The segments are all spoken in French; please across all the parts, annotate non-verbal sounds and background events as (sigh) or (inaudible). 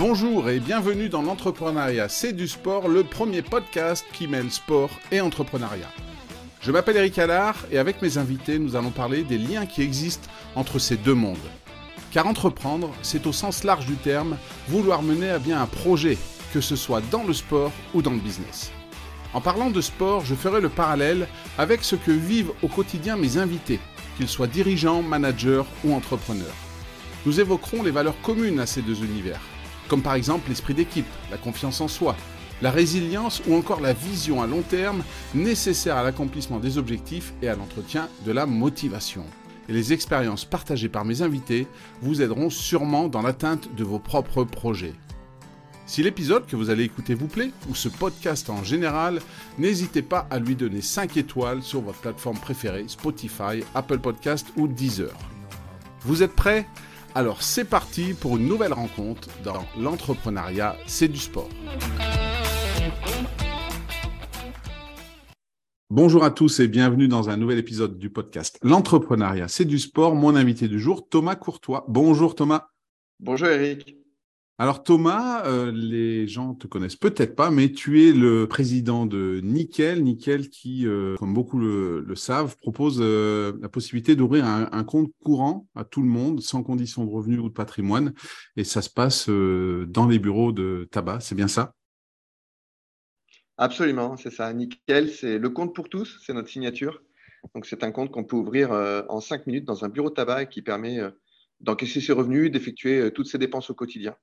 Bonjour et bienvenue dans l'entrepreneuriat C'est du sport, le premier podcast qui mêle sport et entrepreneuriat. Je m'appelle Eric Allard et avec mes invités, nous allons parler des liens qui existent entre ces deux mondes. Car entreprendre, c'est au sens large du terme vouloir mener à bien un projet, que ce soit dans le sport ou dans le business. En parlant de sport, je ferai le parallèle avec ce que vivent au quotidien mes invités, qu'ils soient dirigeants, managers ou entrepreneurs. Nous évoquerons les valeurs communes à ces deux univers, comme par exemple l'esprit d'équipe, la confiance en soi, la résilience ou encore la vision à long terme nécessaire à l'accomplissement des objectifs et à l'entretien de la motivation. Et les expériences partagées par mes invités vous aideront sûrement dans l'atteinte de vos propres projets. Si l'épisode que vous allez écouter vous plaît, ou ce podcast en général, n'hésitez pas à lui donner 5 étoiles sur votre plateforme préférée, Spotify, Apple Podcast ou Deezer. Vous êtes prêts? Alors c'est parti pour une nouvelle rencontre dans l'entrepreneuriat, c'est du sport. Bonjour à tous et bienvenue dans un nouvel épisode du podcast L'entrepreneuriat, c'est du sport. Mon invité du jour, Thomas Courtois. Bonjour Thomas. Bonjour Eric. Alors Thomas, euh, les gens te connaissent peut-être pas, mais tu es le président de Nickel. Nickel qui, euh, comme beaucoup le, savent, propose euh, la possibilité d'ouvrir un, compte courant à tout le monde, sans condition de revenus ou de patrimoine. Et ça se passe dans les bureaux de tabac, c'est bien ça? Absolument, c'est ça. Nickel, c'est le compte pour tous, c'est notre signature. Donc c'est un compte qu'on peut ouvrir en cinq minutes dans un bureau de tabac qui permet d'encaisser ses revenus, d'effectuer toutes ses dépenses au quotidien.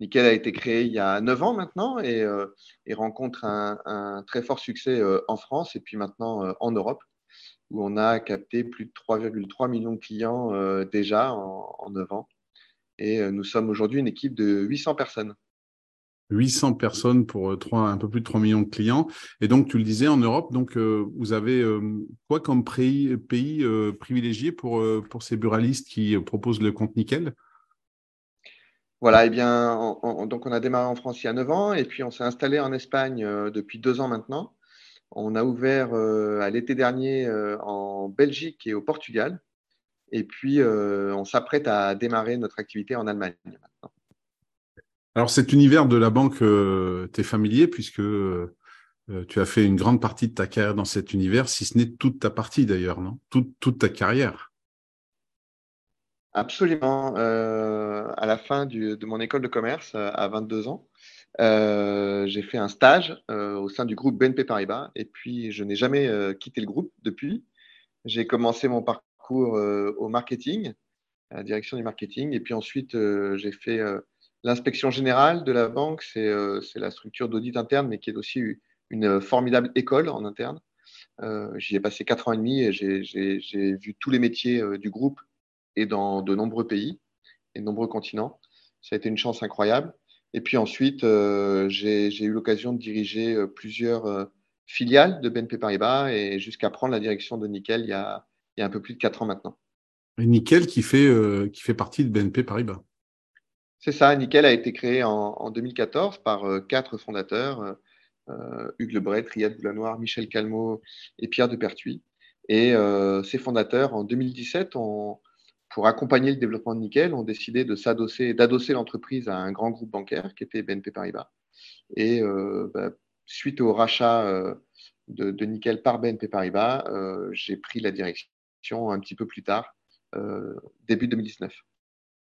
Nickel a été créé il y a 9 ans maintenant et, euh, rencontre un, très fort succès euh, en France et puis maintenant euh, en Europe, où on a capté plus de 3,3 millions de clients déjà en, en, 9 ans. Et nous sommes aujourd'hui une équipe de 800 personnes. 800 personnes pour un peu plus de 3 millions de clients. Et donc, tu le disais, en Europe, donc, vous avez quoi comme pays, privilégié pour ces buralistes qui proposent le compte Nickel? Voilà, eh bien, donc on a démarré en France il y a 9 ans et puis on s'est installé en Espagne euh, depuis deux ans maintenant. On a ouvert euh, à l'été dernier euh, en Belgique et au Portugal. Et puis, on s'apprête à démarrer notre activité en Allemagne maintenant. Alors, cet univers de la banque, tu es familier puisque tu as fait une grande partie de ta carrière dans cet univers, si ce n'est toute ta partie d'ailleurs, non? Toute ta carrière. Absolument. Euh, à la fin de mon école de commerce, euh, à 22 ans, euh, j'ai fait un stage au sein du groupe BNP Paribas et puis je n'ai jamais quitté le groupe depuis. J'ai commencé mon parcours au marketing, à la direction du marketing, et puis ensuite j'ai fait l'inspection générale de la banque. C'est la structure d'audit interne, mais qui est aussi une formidable école en interne. J'y ai passé quatre ans et demi et j'ai vu tous les métiers du groupe et dans de nombreux pays et de nombreux continents. Ça a été une chance incroyable. Et puis ensuite, euh, j'ai eu l'occasion de diriger euh, plusieurs euh, filiales de BNP Paribas et jusqu'à prendre la direction de Nickel il y a, il y a un peu plus de quatre ans maintenant. Et Nickel qui fait, qui fait partie de BNP Paribas. C'est ça, Nickel a été créé en, en 2014 par quatre fondateurs, Hugues Lebret, Riyad Boulanoir, Michel Calmot et Pierre de Pertuis. Et ces fondateurs, en 2017, ont, pour accompagner le développement de Nickel, ont décidé de d'adosser l'entreprise à un grand groupe bancaire qui était BNP Paribas. Et euh, bah, suite au rachat euh, de, Nickel par BNP Paribas, euh, j'ai pris la direction un petit peu plus tard, début 2019.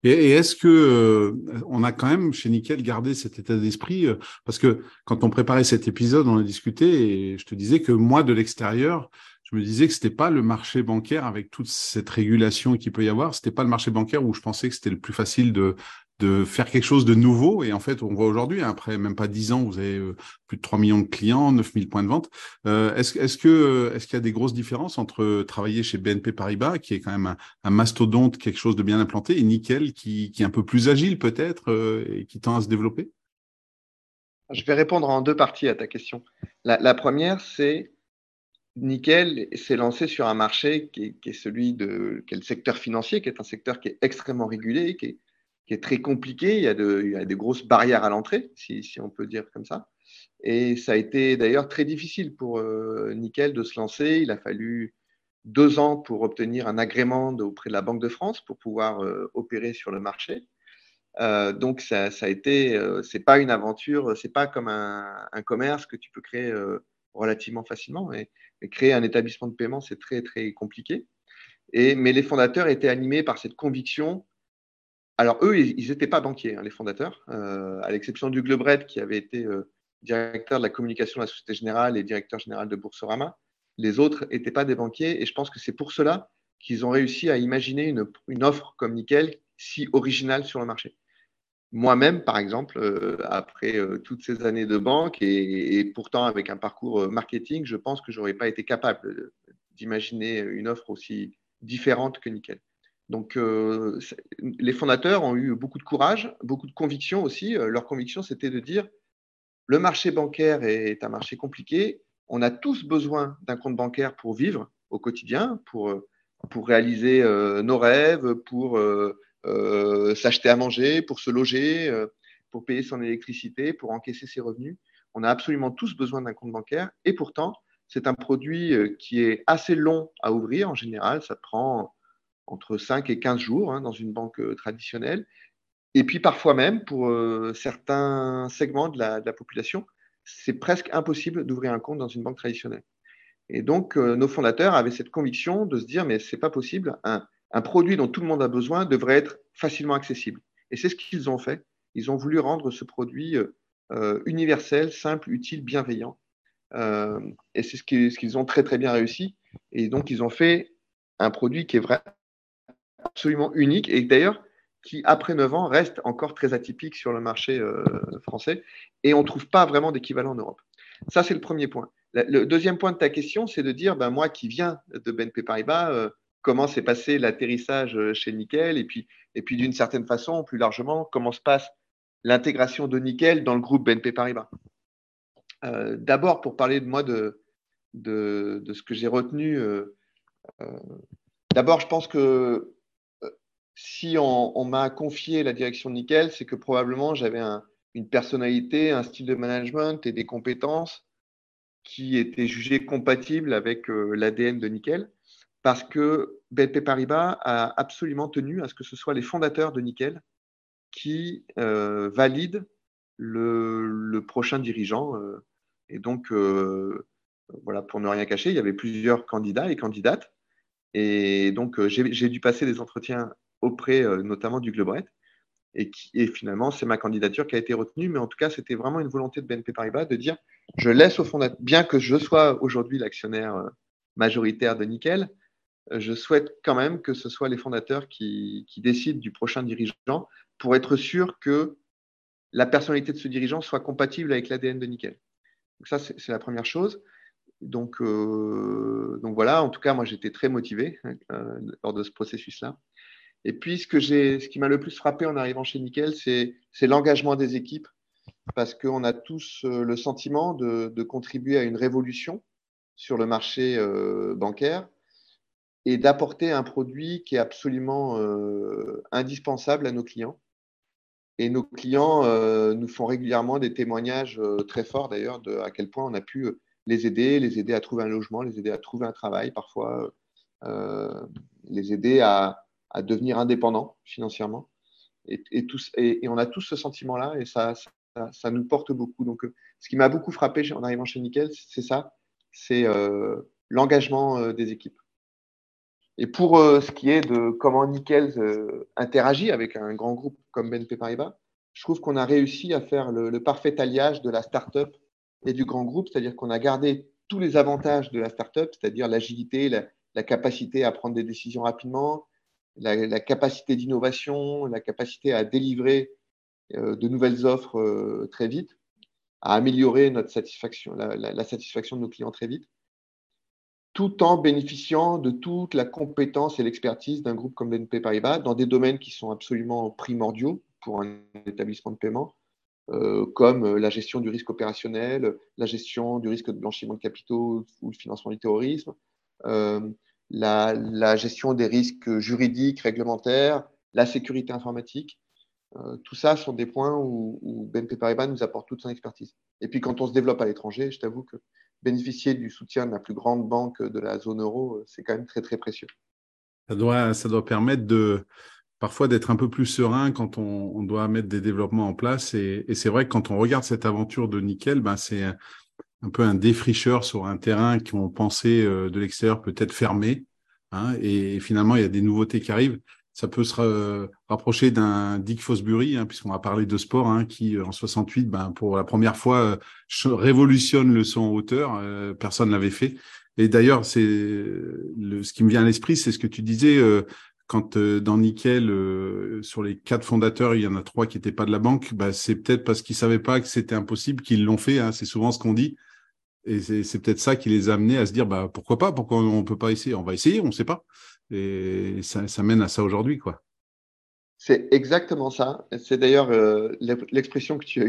Et, est-ce que on a quand même chez Nickel gardé cet état d'esprit Parce que quand on préparait cet épisode, on a discuté et je te disais que moi, de l'extérieur, je me disais que c'était pas le marché bancaire avec toute cette régulation qu'il peut y avoir, c'était pas le marché bancaire où je pensais que c'était le plus facile de, de faire quelque chose de nouveau. Et en fait, on voit aujourd'hui, hein, après même pas dix ans, vous avez euh, plus de 3 millions de clients, 9000 points de vente. Euh, est-ce, est-ce que est-ce qu'il y a des grosses différences entre travailler chez BNP Paribas, qui est quand même un, mastodonte, quelque chose de bien implanté, et Nickel, qui, est un peu plus agile peut-être euh, et qui tend à se développer? Je vais répondre en deux parties à ta question. La première, c'est Nickel s'est lancé sur un marché qui est, celui de le secteur financier, qui est un secteur qui est extrêmement régulé, qui est, très compliqué. Il y, a de, grosses barrières à l'entrée, si, on peut dire comme ça. Et ça a été d'ailleurs très difficile pour euh, Nickel de se lancer. Il a fallu deux ans pour obtenir un agrément auprès de la Banque de France pour pouvoir euh, opérer sur le marché. donc ça, a été, c'est pas une aventure, c'est pas comme un, commerce que tu peux créer relativement facilement. Et, créer un établissement de paiement, c'est très très compliqué. Et, mais les fondateurs étaient animés par cette conviction. Alors eux, ils n'étaient pas banquiers, hein, les fondateurs, à l'exception du Globred qui avait été directeur de la communication de la Société Générale et directeur général de Boursorama. Les autres n'étaient pas des banquiers et je pense que c'est pour cela qu'ils ont réussi à imaginer une, offre comme Nickel si originale sur le marché. Moi-même, par exemple, euh, après euh, toutes ces années de banque et, pourtant avec un parcours euh, marketing, je pense que je n'aurais pas été capable d'imaginer une offre aussi différente que Nickel. Donc, les fondateurs ont eu beaucoup de courage, beaucoup de conviction aussi. leur conviction, c'était de dire le marché bancaire est un marché compliqué. On a tous besoin d'un compte bancaire pour vivre au quotidien, pour, pour réaliser nos rêves, pour s'acheter à manger, pour se loger, pour payer son électricité, pour encaisser ses revenus. On a absolument tous besoin d'un compte bancaire. Et pourtant, c'est un produit qui est assez long à ouvrir en général. Ça prend entre 5 et 15 jours hein, dans une banque traditionnelle. Et puis parfois même, pour euh, certains segments de la, population, c'est presque impossible d'ouvrir un compte dans une banque traditionnelle. Et donc, euh, nos fondateurs avaient cette conviction de se dire, mais ce n'est pas possible, produit dont tout le monde a besoin devrait être facilement accessible. Et c'est ce qu'ils ont fait. Ils ont voulu rendre ce produit euh, universel, simple, utile, bienveillant. et c'est ce qu'ils ont très, très bien réussi. Et donc, ils ont fait un produit qui est vrai, absolument unique. Et d'ailleurs, qui, après 9 ans, reste encore très atypique sur le marché euh, français et on ne trouve pas vraiment d'équivalent en Europe. Ça, c'est le premier point. Le deuxième point de ta question, c'est de dire, ben, moi qui viens de BNP Paribas, euh, comment s'est passé l'atterrissage euh, chez Nickel et puis, d'une certaine façon, plus largement, comment se passe l'intégration de Nickel dans le groupe BNP Paribas. D'abord, pour parler de moi de, de, ce que j'ai retenu, d'abord, je pense que si on, m'a confié la direction de Nickel, c'est que probablement j'avais une personnalité, un style de management et des compétences qui étaient jugées compatibles avec euh, l'ADN de Nickel, parce que BNP Paribas a absolument tenu à ce que ce soit les fondateurs de Nickel qui euh, valident le, prochain dirigeant. Euh. et donc, voilà, pour ne rien cacher, il y avait plusieurs candidats et candidates. Et donc, j'ai dû passer des entretiens auprès euh, notamment du Globret. Et, qui, finalement, c'est ma candidature qui a été retenue. Mais en tout cas, c'était vraiment une volonté de BNP Paribas de dire je laisse au fondateur, bien que je sois aujourd'hui l'actionnaire euh, majoritaire de Nickel, euh, je souhaite quand même que ce soit les fondateurs qui, décident du prochain dirigeant pour être sûr que la personnalité de ce dirigeant soit compatible avec l'ADN de Nickel. Donc ça, c'est la première chose. Donc, donc voilà, en tout cas, moi, j'étais très motivé lors de ce processus-là. Et puis, ce, ce qui m'a le plus frappé en arrivant chez Nickel, c'est l'engagement des équipes, parce qu'on a tous euh, le sentiment de, contribuer à une révolution sur le marché euh, bancaire et d'apporter un produit qui est absolument euh, indispensable à nos clients. Et nos clients nous font régulièrement des témoignages très forts d'ailleurs de à quel point on a pu les aider, les aider à trouver un logement, les aider à trouver un travail parfois, les aider à, à devenir indépendant financièrement. Et, et, et, on a tous ce sentiment-là et ça, ça, nous porte beaucoup. Donc, euh, ce qui m'a beaucoup frappé en arrivant chez Nickel, c'est ça, c'est euh, l'engagement euh, des équipes. Et pour ce qui est de comment Nickel interagit avec un grand groupe comme BNP Paribas, je trouve qu'on a réussi à faire le, parfait alliage de la start-up et du grand groupe, c'est-à-dire qu'on a gardé tous les avantages de la start-up, c'est-à-dire l'agilité, la, capacité à prendre des décisions rapidement, la, capacité d'innovation, la capacité à délivrer euh, de nouvelles offres euh, très vite, à améliorer notre satisfaction, la, satisfaction de nos clients très vite, tout en bénéficiant de toute la compétence et l'expertise d'un groupe comme BNP Paribas dans des domaines qui sont absolument primordiaux pour un établissement de paiement, euh, comme la gestion du risque opérationnel, la gestion du risque de blanchiment de capitaux ou le financement du terrorisme, la, gestion des risques juridiques, réglementaires, la sécurité informatique. Euh, tout ça sont des points où, BNP Paribas nous apporte toute son expertise. Et puis quand on se développe à l'étranger, je t'avoue que bénéficier du soutien de la plus grande banque de la zone euro, euh, c'est quand même très très précieux. Ça doit, permettre de, parfois d'être un peu plus serein quand on, doit mettre des développements en place. Et, c'est vrai que quand on regarde cette aventure de Nickel, ben c'est un, peu un défricheur sur un terrain qu'on pensait euh, de l'extérieur peut-être fermé. Hein, et, finalement, il y a des nouveautés qui arrivent. Ça peut se rapprocher d'un Dick Fosbury, hein, puisqu'on a parlé de sport, hein, qui en 68, ben, pour la première fois, révolutionne le son en hauteur. personne l'avait fait. Et d'ailleurs, c'est ce qui me vient à l'esprit, c'est ce que tu disais euh, quand euh, dans Nickel, euh, sur les quatre fondateurs, il y en a trois qui n'étaient pas de la banque. Bah, c'est peut-être parce qu'ils savaient pas que c'était impossible qu'ils l'ont fait. Hein, c'est souvent ce qu'on dit. Et c'est peut-être ça qui les a amenés à se dire bah pourquoi pas, pourquoi on peut pas essayer? On va essayer, on ne sait pas. Et ça, mène à ça aujourd'hui, quoi. C'est exactement ça. C'est d'ailleurs l'expression que tu as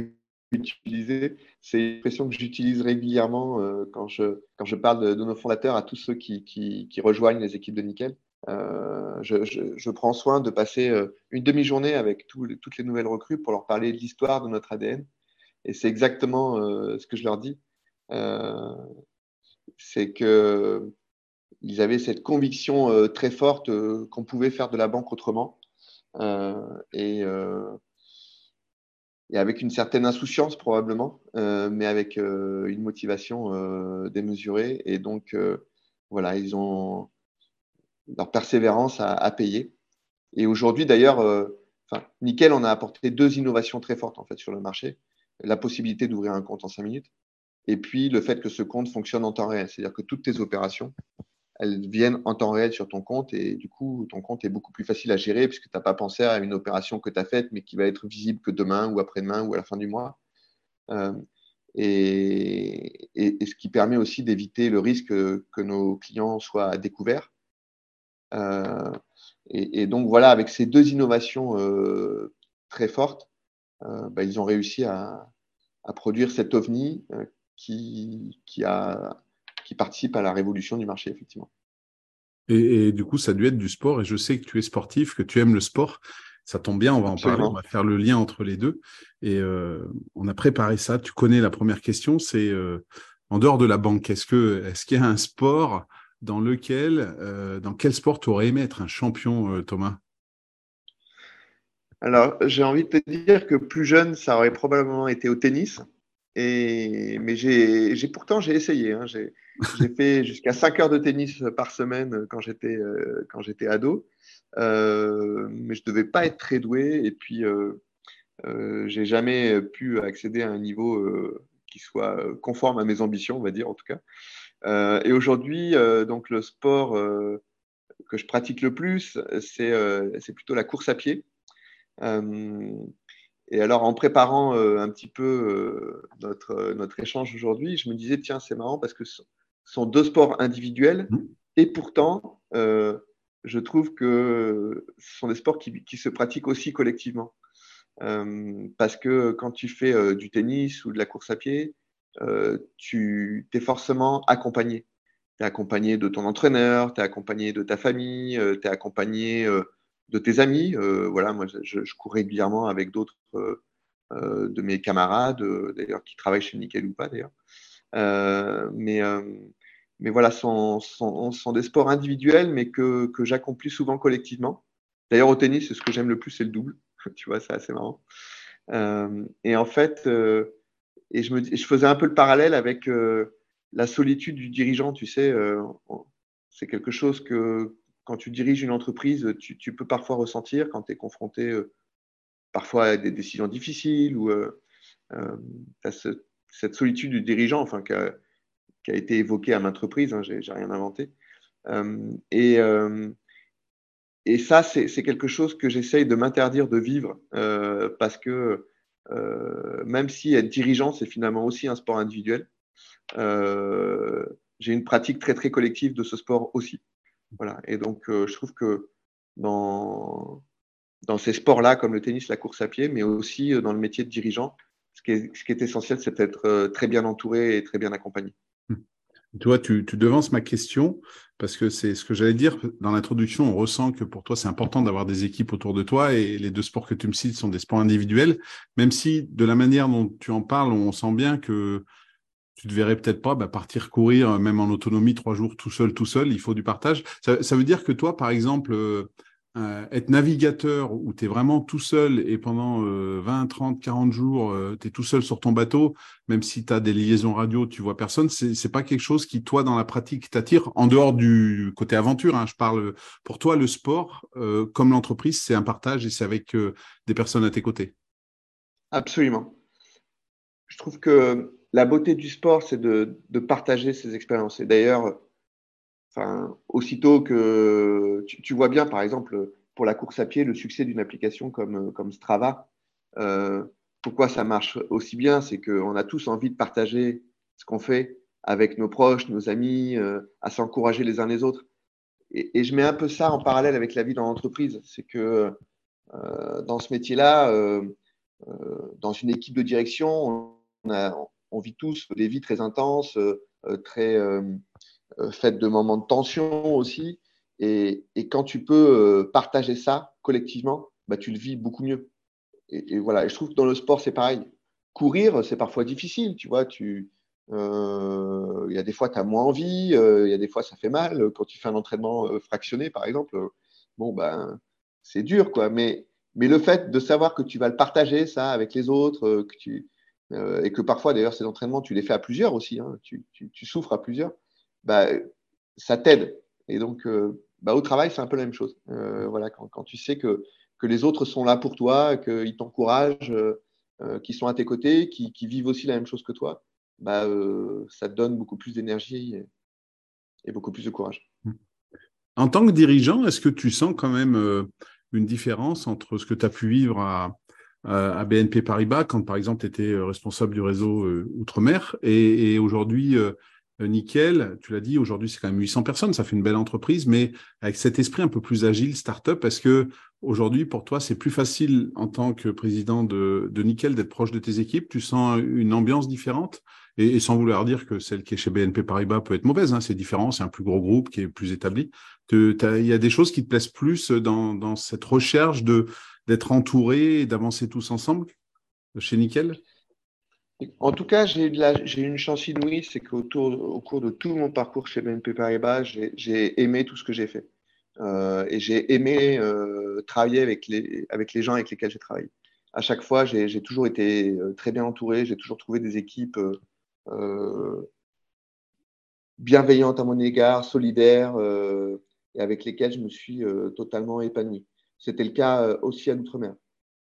utiliser. C'est une expression que j'utilise régulièrement euh, quand, je, quand je parle de, nos fondateurs à tous ceux qui, qui, rejoignent les équipes de Nickel. Euh, je, je, prends soin de passer euh, une demi-journée avec toutes les nouvelles recrues pour leur parler de l'histoire de notre ADN. Et c'est exactement ce que je leur dis. c'est que ils avaient cette conviction très forte qu'on pouvait faire de la banque autrement. et et avec une certaine insouciance probablement, euh, mais avec euh, une motivation euh, démesurée. Et donc, voilà, ils ont leur persévérance à, à payer. Et aujourd'hui, d'ailleurs, Nickel, on a apporté deux innovations très fortes en fait sur le marché la possibilité d'ouvrir un compte en cinq minutes, et puis le fait que ce compte fonctionne en temps réel, c'est-à-dire que toutes tes opérations elles viennent en temps réel sur ton compte et du coup, ton compte est beaucoup plus facile à gérer puisque tu n'as pas pensé à une opération que tu as faite mais qui va être visible que demain ou après-demain ou à la fin du mois. Euh, et, ce qui permet aussi d'éviter le risque que nos clients soient découverts. Euh, et, donc voilà, avec ces deux innovations euh, très fortes, bah, ils ont réussi à, produire cet ovni qui, qui a qui participent à la révolution du marché, effectivement. Et, du coup, ça a dû être du sport. Et je sais que tu es sportif, que tu aimes le sport. Ça tombe bien, on va en parler, on va faire le lien entre les deux. Et euh, on a préparé ça. Tu connais la première question, c'est euh, en dehors de la banque, est-ce que est-ce qu'il y a un sport dans lequel, euh, dans quel sport tu aurais aimé être un champion, Thomas? Alors, j'ai envie de te dire que plus jeune, ça aurait probablement été au tennis. Mais j'ai pourtant j'ai essayé. Hein. J'ai fait jusqu'à 5 heures de tennis par semaine quand j'étais euh, quand j'étais ado, euh, mais je devais pas être très doué. Et puis euh, euh j'ai jamais pu accéder à un niveau euh, qui soit conforme à mes ambitions, on va dire en tout cas. Euh, et aujourd'hui, donc le sport que je pratique le plus, c'est plutôt la course à pied. Et alors, en préparant euh, un petit peu euh, notre, euh, notre échange aujourd'hui, je me disais, tiens, c'est marrant parce que ce sont deux sports individuels mmh. et pourtant, je trouve que ce sont des sports qui, qui se pratiquent aussi collectivement. parce que quand tu fais du tennis ou de la course à pied, tu es forcément accompagné. Tu es accompagné de ton entraîneur, tu es accompagné de ta famille, tu es accompagné de tes amis. Euh, voilà, moi, je, cours régulièrement avec d'autres euh, euh, de mes camarades, d'ailleurs, qui travaillent chez Nickel ou pas, d'ailleurs. mais, mais voilà, sont, sont, des sports individuels, mais que, que j'accomplis souvent collectivement. D'ailleurs, au tennis, ce que j'aime le plus, c'est le double. (laughs) tu vois, c'est assez marrant. et en fait, et je, me, je faisais un peu le parallèle avec la solitude du dirigeant, tu sais, c'est quelque chose que, quand tu diriges une entreprise, tu, peux parfois ressentir quand tu es confronté euh, parfois à des décisions difficiles ou euh, euh cette solitude du dirigeant, enfin, qui a, été évoquée à maintes reprises, hein, j'ai rien inventé. Euh, et, et ça, c'est quelque chose que j'essaye de m'interdire de vivre parce que même si être dirigeant, c'est finalement aussi un sport individuel, j'ai une pratique très très collective de ce sport aussi. Voilà. Et donc, euh, je trouve que dans, dans ces sports-là, comme le tennis, la course à pied, mais aussi euh, dans le métier de dirigeant, ce qui est, ce qui est essentiel, c'est d'être euh, très bien entouré et très bien accompagné. Hum. Tu vois, tu, tu, devances ma question parce que c'est ce que j'allais dire. Dans l'introduction, on ressent que pour toi, c'est important d'avoir des équipes autour de toi et les deux sports que tu me cites sont des sports individuels, même si de la manière dont tu en parles, on sent bien que tu ne verrais peut-être pas bah, partir courir, euh, même en autonomie, trois jours tout seul, tout seul, il faut du partage. Ça, veut dire que toi, par exemple, euh, euh, être navigateur où tu es vraiment tout seul et pendant 20, 30, 40 jours, tu es tout seul sur ton bateau, même si tu as des liaisons radio, tu vois personne, c'est pas quelque chose qui, toi, dans la pratique, t'attire en dehors du côté aventure. Hein, je parle pour toi, le sport, euh, comme l'entreprise, c'est un partage et c'est avec euh, des personnes à tes côtés. Absolument. Je trouve que la beauté du sport, c'est de, partager ses expériences. Et d'ailleurs, aussitôt que tu, vois bien, par exemple, pour la course à pied, le succès d'une application comme, comme Strava, euh, pourquoi ça marche aussi bien, c'est qu'on a tous envie de partager ce qu'on fait avec nos proches, nos amis, euh, à s'encourager les uns les autres. Et, je mets un peu ça en parallèle avec la vie dans l'entreprise. C'est que euh, dans ce métier-là, dans une équipe de direction, on, a, on, vit tous des vies très intenses, très euh, faite de moments de tension aussi. Et, quand tu peux euh, partager ça collectivement, bah, tu le vis beaucoup mieux. Et, voilà, je trouve que dans le sport, c'est pareil. Courir, c'est parfois difficile, tu vois. Tu, euh, il y a des fois, tu as moins envie, il y a des fois, ça fait mal. Quand tu fais un entraînement fractionné, par exemple, bon, ben, c'est dur, quoi. Mais, mais le fait de savoir que tu vas le partager, ça, avec les autres, que tu, et que parfois, d'ailleurs, ces entraînements, tu les fais à plusieurs aussi, hein, tu, souffres à plusieurs, bah, ça t'aide. Et donc, euh, bah, au travail, c'est un peu la même chose. Euh, voilà, quand, tu sais que, les autres sont là pour toi, qu'ils t'encouragent, euh, qu'ils sont à tes côtés, qui, qui, vivent aussi la même chose que toi, bah, ça te donne beaucoup plus d'énergie et, beaucoup plus de courage. En tant que dirigeant, est-ce que tu sens quand même une différence entre ce que tu as pu vivre à, à BNP Paribas, quand par exemple tu étais responsable du réseau Outre-mer, et, et aujourd'hui euh, nickel, tu l'as dit, aujourd'hui c'est quand même 800 personnes, ça fait une belle entreprise, mais avec cet esprit un peu plus agile, start-up, est-ce que aujourd'hui pour toi c'est plus facile en tant que président de, Nickel d'être proche de tes équipes? Tu sens une ambiance différente? Et, sans vouloir dire que celle qui est chez BNP Paribas peut être mauvaise, hein, c'est différent, c'est un plus gros groupe qui est plus établi. Il y a des choses qui te plaisent plus dans, dans cette recherche de d'être entouré et d'avancer tous ensemble chez Nickel? En tout cas, j'ai eu une chance inouïe, c'est qu'au cours de tout mon parcours chez BNP Paribas, j'ai aimé tout ce que j'ai fait. Euh, et j'ai aimé euh, travailler avec les, gens avec lesquels j'ai travaillé. À chaque fois, j'ai toujours été euh, très bien entouré, j'ai toujours trouvé des équipes bienveillantes à mon égard, solidaires, et avec lesquelles je me suis totalement épanoui. C'était le cas aussi à l'outre-mer.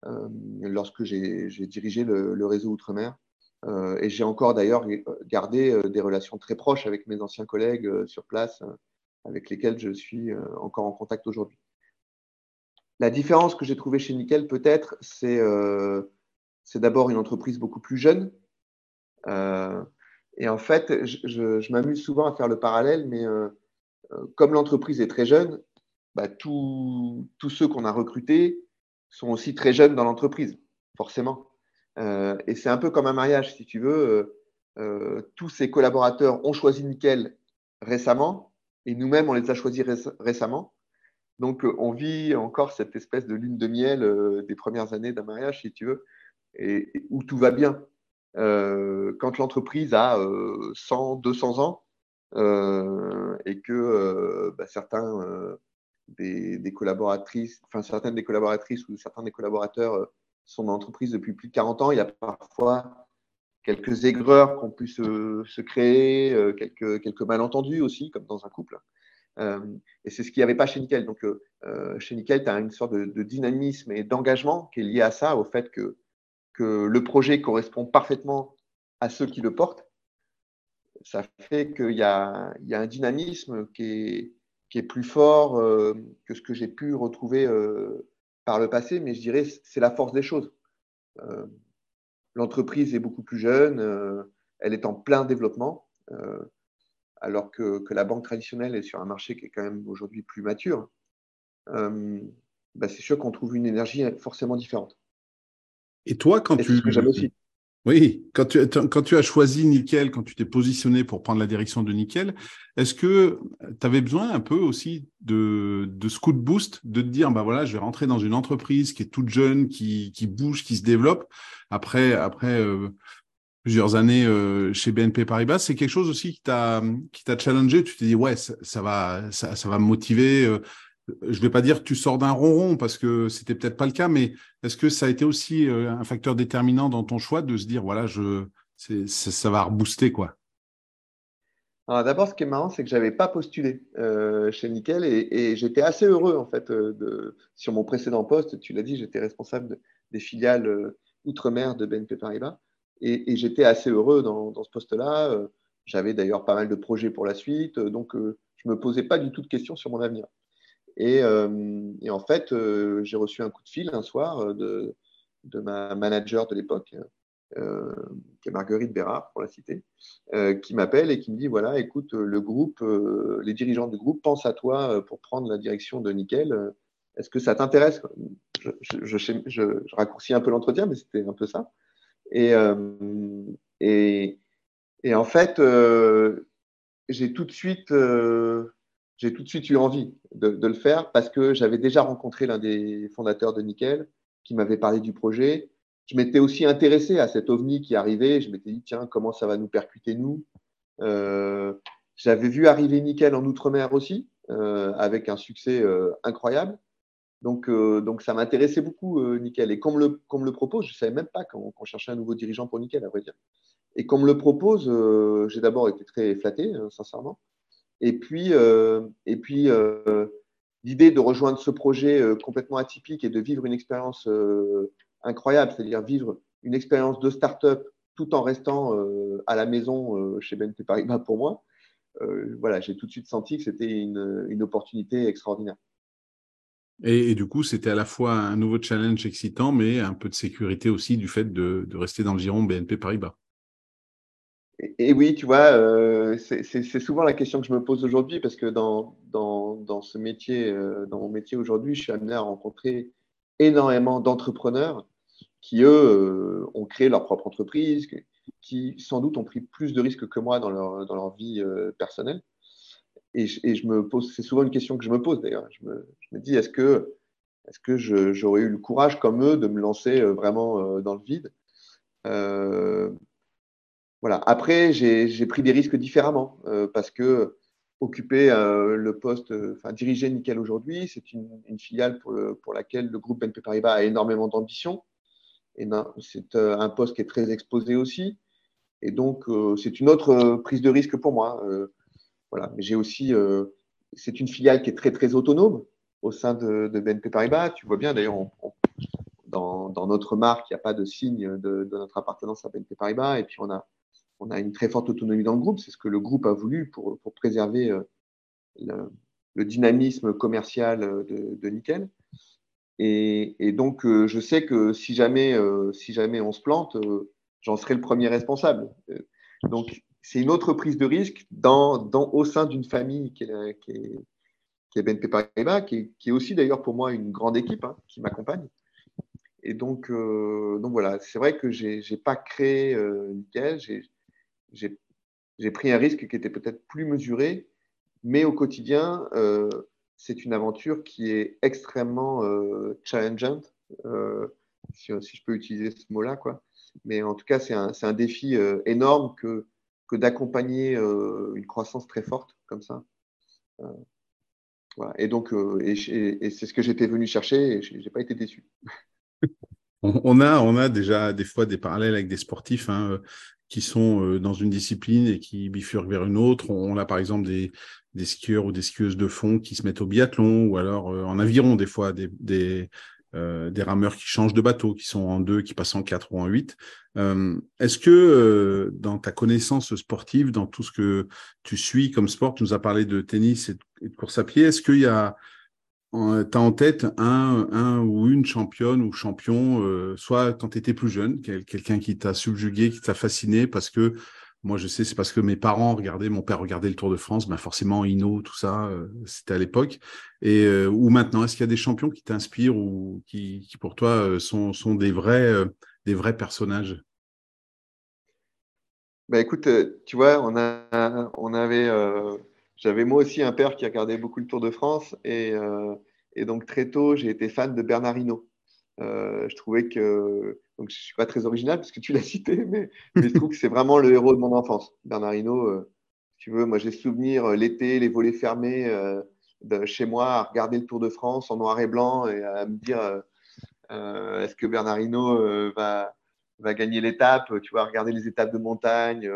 lorsque j'ai dirigé le, réseau outre-mer, euh, et j'ai encore d'ailleurs gardé euh, des relations très proches avec mes anciens collègues euh, sur place, avec lesquels je suis encore en contact aujourd'hui. La différence que j'ai trouvée chez Nickel, peut-être, c'est d'abord une entreprise beaucoup plus jeune. et en fait, je, m'amuse souvent à faire le parallèle, mais comme l'entreprise est très jeune, bah, tous ceux qu'on a recrutés sont aussi très jeunes dans l'entreprise, forcément. Euh, et c'est un peu comme un mariage, si tu veux. Euh, euh, tous ces collaborateurs ont choisi Nickel récemment, et nous-mêmes, on les a choisis récemment. Donc, on vit encore cette espèce de lune de miel des premières années d'un mariage, si tu veux, où tout va bien. quand l'entreprise a 100, 200 ans, et que bah, certains des, collaboratrices, enfin certaines des collaboratrices ou certains des collaborateurs son entreprise depuis plus de 40 ans. Il y a parfois quelques aigreurs qu'on pu se, créer, euh, quelques, quelques malentendus aussi, comme dans un couple. Euh, et c'est ce qu'il n'y avait pas chez Nickel. Donc, euh, chez Nickel, tu as une sorte de, dynamisme et d'engagement qui est lié à ça, au fait que, que le projet correspond parfaitement à ceux qui le portent. Ça fait qu'il y, y a, un dynamisme qui est, qui est plus fort que ce que j'ai pu retrouver par le passé, mais je dirais c'est la force des choses. Euh, l'entreprise est beaucoup plus jeune, euh, elle est en plein développement, euh, alors que, la banque traditionnelle est sur un marché qui est quand même aujourd'hui plus mature. Bah, c'est sûr qu'on trouve une énergie forcément différente. Et toi, quand tu. aussi. Oui, quand tu, quand tu as choisi Nickel, quand tu t'es positionné pour prendre la direction de Nickel, est-ce que tu avais besoin un peu aussi de, de ce coup de boost, de te dire, bah voilà, je vais rentrer dans une entreprise qui est toute jeune, qui, qui bouge, qui se développe, après, après euh, plusieurs années euh, chez BNP Paribas, c'est quelque chose aussi qui t'a challengé, tu t'es dit, ouais, ça, va, ça, va me motiver, euh, je vais pas dire tu sors d'un ronron parce que c'était peut-être pas le cas, mais est-ce que ça a été aussi un facteur déterminant dans ton choix de se dire voilà, ça va rebooster quoi? D'abord, ce qui est marrant, c'est que j'avais pas postulé chez Nickel et, j'étais assez heureux en fait sur mon précédent poste. Tu l'as dit, j'étais responsable des filiales outre-mer de BNP Paribas et, j'étais assez heureux dans, ce poste-là. J'avais d'ailleurs pas mal de projets pour la suite, donc je me posais pas du tout de questions sur mon avenir. Et, en fait, j'ai reçu un coup de fil un soir de, de ma manager de l'époque, euh, qui est Marguerite Bérard, pour la citer, euh, qui m'appelle et qui me dit voilà, écoute, le groupe, euh, les dirigeants du groupe pensent à toi pour prendre la direction de Nickel. Est-ce que ça t'intéresse? Je, raccourcis un peu l'entretien, mais c'était un peu ça. Et en fait, j'ai tout de suite j'ai tout de suite eu envie de, le faire parce que j'avais déjà rencontré l'un des fondateurs de Nickel qui m'avait parlé du projet je m'étais aussi intéressé à cet ovni qui arrivait. Je m'étais dit, tiens, comment ça va nous percuter, nous euh, J'avais vu arriver Nickel en Outre-mer aussi, euh, avec un succès euh, incroyable. Donc, donc ça m'intéressait beaucoup, Nickel. Et comme le, comme le propose, je ne savais même pas qu'on cherchait un nouveau dirigeant pour Nickel, à vrai dire. Et comme le propose, j'ai d'abord été très flatté, sincèrement. Et puis, et puis l'idée de rejoindre ce projet complètement atypique et de vivre une expérience incroyable, c'est-à-dire vivre une expérience de start-up tout en restant euh, à la maison euh, chez BNP Paribas (laughs) pour moi. Euh, voilà, j'ai tout de suite senti que c'était une, opportunité extraordinaire. Et, du coup, c'était à la fois un nouveau challenge excitant, mais un peu de sécurité aussi du fait de, rester dans le giron BNP Paribas. Et, oui, tu vois, c'est souvent la question que je me pose aujourd'hui parce que dans, dans, ce métier, dans mon métier aujourd'hui, je suis amené à rencontrer énormément d'entrepreneurs qui, eux, euh, ont créé leur propre entreprise, qui sans doute ont pris plus de risques que moi dans leur, dans leur vie euh, personnelle. Et, je me pose, c'est souvent une question que je me pose d'ailleurs. Je me, je me dis, est-ce que, est-ce que j'aurais eu le courage comme eux de me lancer euh, vraiment dans le vide? Voilà. Après, j'ai pris des risques différemment parce que occuper euh, le poste, euh, enfin diriger Nickel aujourd'hui. C'est une, filiale pour, le, pour, laquelle le groupe BNP Paribas a énormément d'ambition. Et c'est euh, un poste qui est très exposé aussi. Et donc, c'est une autre prise de risque pour moi. voilà. Mais j'ai aussi, c'est une filiale qui est très, très autonome au sein de, BNP Paribas. Tu vois bien, d'ailleurs, dans, dans, notre marque, il n'y a pas de signe de, de, notre appartenance à BNP Paribas. Et puis, on a on a une très forte autonomie dans le groupe. C'est ce que le groupe a voulu pour, préserver euh, le, dynamisme commercial euh, de, Nickel. Et, donc, euh, je sais que si jamais, si jamais on se plante, j'en serai le premier responsable. donc, c'est une autre prise de risque dans, au sein d'une famille qui est, qui, est, BNP Paribas, qui est, aussi d'ailleurs pour moi une grande équipe hein, qui m'accompagne. Et donc, donc voilà, c'est vrai que je n'ai pas créé Nickel, j'ai pris un risque qui était peut-être plus mesuré, mais au quotidien, euh, c'est une aventure qui est extrêmement euh, challengeante, euh, si, je peux utiliser ce mot-là. Mais en tout cas, c'est un, un, défi énorme que, que d'accompagner une croissance très forte comme ça. Voilà. Et donc, et c'est ce que j'étais venu chercher et je n'ai pas été déçu. (laughs) On a, on a déjà des fois des parallèles avec des sportifs. Hein qui sont euh, dans une discipline et qui bifurquent vers une autre. On, a par exemple des, des, skieurs ou des skieuses de fond qui se mettent au biathlon ou alors euh, en aviron des fois des, des, euh, des, rameurs qui changent de bateau, qui sont en deux, qui passent en quatre ou en huit. Est-ce que dans ta connaissance sportive, dans tout ce que tu suis comme sport, tu nous as parlé de tennis et de course à pied, est-ce qu'il y a tu as en tête un, un, ou une championne ou champion, euh, soit quand tu étais plus jeune, quelqu'un qui t'a subjugué, qui t'a fasciné, parce que moi je sais, c'est parce que mes parents regardaient, mon père regardait le Tour de France, ben forcément Hino, tout ça, euh, c'était à l'époque. Et euh, ou maintenant, est-ce qu'il y a des champions qui t'inspirent ou qui, qui, pour toi sont, sont des vrais, des vrais personnages? Bah écoute, tu vois, on, a, on avait j'avais moi aussi un père qui regardait beaucoup le Tour de France et, euh, donc très tôt, j'ai été fan de Bernard Hinault. Euh, je trouvais que, donc je ne suis pas très original parce que tu l'as (laughs) cité, mais, je trouve que c'est vraiment le héros de mon enfance. Bernard Hinault, euh, tu veux, moi j'ai souvenir l'été, les volets fermés de chez moi à regarder le Tour de France en noir et blanc et à me dire est-ce que Bernard Hinault va, gagner l'étape, tu vois, regarder les étapes de montagne.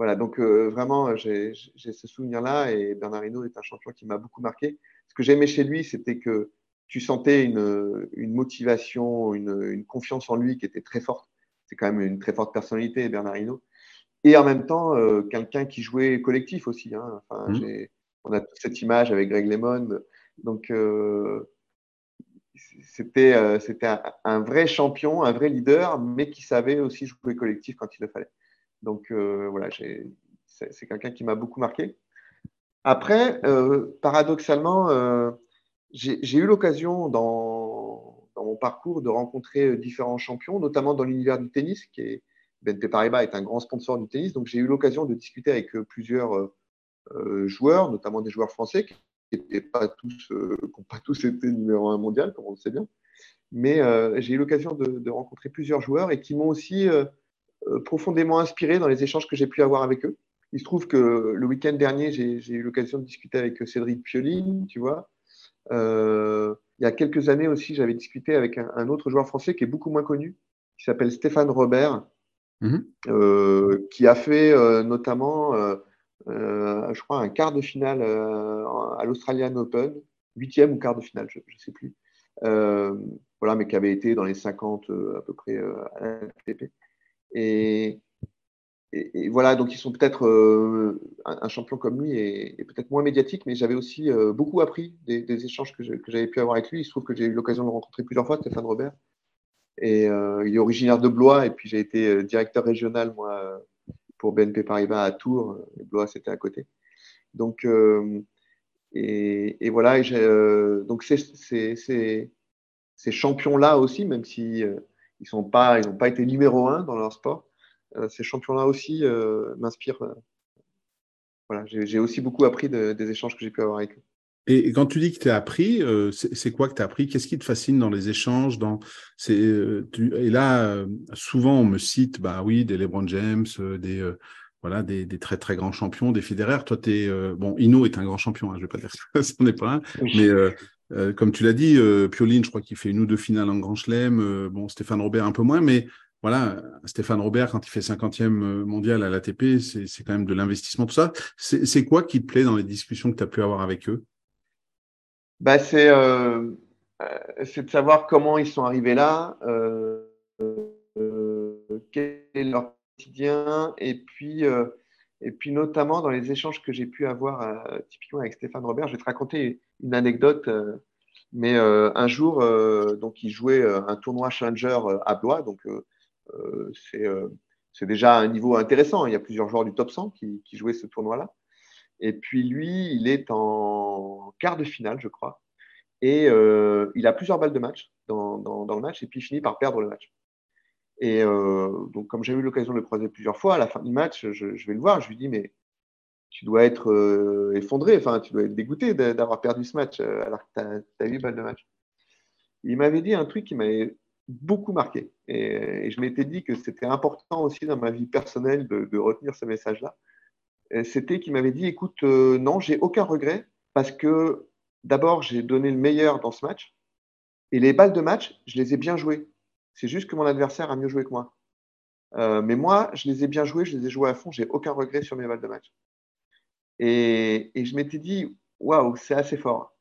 Voilà, donc vraiment, j'ai ce souvenir-là et Bernard Hinault est un champion qui m'a beaucoup marqué. Ce que j'aimais chez lui, c'était que tu sentais une, une motivation, une, une, confiance en lui qui était très forte. C'est quand même une très forte personnalité, Bernard Hinault. Et en même temps, quelqu'un qui jouait collectif aussi. Hein. Enfin, mmh. On a toute cette image avec Greg Lemon. Donc, c'était euh, un, un, vrai champion, un vrai leader, mais qui savait aussi jouer collectif quand il le fallait. Donc euh, voilà, c'est quelqu'un qui m'a beaucoup marqué. Après, euh, paradoxalement, j'ai eu l'occasion dans, mon parcours de rencontrer différents champions, notamment dans l'univers du tennis, qui est BNP Paribas est un grand sponsor du tennis. Donc j'ai eu l'occasion de discuter avec plusieurs joueurs, notamment des joueurs français, qui pas tous, euh, pas tous été numéro un mondial, comme on le sait bien. Mais euh, j'ai eu l'occasion de, rencontrer plusieurs joueurs et qui m'ont aussi euh, profondément inspiré dans les échanges que j'ai pu avoir avec eux. Il se trouve que le week-end dernier, j'ai eu l'occasion de discuter avec Cédric Pioline, tu vois. il y a quelques années aussi, j'avais discuté avec un, autre joueur français qui est beaucoup moins connu, qui s'appelle Stéphane Robert, mm-hmm. qui a fait notamment euh, je crois, un quart de finale euh, à l'Australian Open, huitième ou quart de finale, je ne sais plus. Euh, voilà, mais qui avait été dans les 50 à peu près à l'ATP. Et, et, voilà, donc ils sont peut-être un, champion comme lui et, peut-être moins médiatique, mais j'avais aussi beaucoup appris des, échanges que j'avais pu avoir avec lui. Il se trouve que j'ai eu l'occasion de le rencontrer plusieurs fois, Stéphane Robert. Et il est originaire de Blois, et puis j'ai été directeur régional, moi, pour BNP Paribas à Tours. Blois, c'était à côté. Donc, euh, et, voilà. Et euh, donc, ces, champions-là aussi, même si euh, ils n'ont pas, pas été numéro un dans leur sport, ces champions-là aussi m'inspirent. voilà, j'ai aussi beaucoup appris des échanges que j'ai pu avoir avec eux. Et, quand tu dis que tu as appris, euh, c'est quoi que tu as appris? Qu'est-ce qui te fascine dans les échanges? Dans, euh, Et là, euh, souvent, on me cite, bah oui, des LeBron James, des, voilà, des, des, très très grands champions, des Federer. Toi, tu es. bon, Ino est un grand champion, hein, je ne vais pas dire que (laughs) ce n'est pas un. Mais comme tu l'as dit, Pioline, je crois qu'il fait une ou deux finales en Grand Chelem. bon, Stéphane Robert un peu moins, mais voilà, Stéphane Robert, quand il fait 50e mondial à l'ATP, c'est quand même de l'investissement, tout ça. C'est quoi qui te plaît dans les discussions que tu as pu avoir avec eux? Bah, euh, euh, c'est de savoir comment ils sont arrivés là, euh, quel est leur quotidien, et puis, et puis notamment dans les échanges que j'ai pu avoir typiquement avec Stéphane Robert. Je vais te raconter une anecdote. mais un jour, donc il jouait un tournoi Challenger à Blois, donc c'est déjà un niveau intéressant. Il y a plusieurs joueurs du top 100 qui, jouaient ce tournoi-là. Et puis lui, il est en quart de finale, je crois. Et euh, il a plusieurs balles de match dans, le match, et puis il finit par perdre le match. Et euh, donc, comme j'ai eu l'occasion de le croiser plusieurs fois, à la fin du match, je, vais le voir, je lui dis, mais tu dois être euh, effondré, enfin, tu dois être dégoûté d'avoir perdu ce match alors que tu as, eu balles de match. Il m'avait dit un truc qui m'avait beaucoup marqué. Et, je m'étais dit que c'était important aussi dans ma vie personnelle de, retenir ce message-là. C'était qu'il m'avait dit, écoute, non, j'ai aucun regret parce que d'abord, j'ai donné le meilleur dans ce match. Et les balles de match, je les ai bien jouées. C'est juste que mon adversaire a mieux joué que moi. Euh, mais moi, je les ai bien jouées, je les ai jouées à fond, j'ai aucun regret sur mes balles de match. Et, je m'étais dit, waouh, c'est assez fort.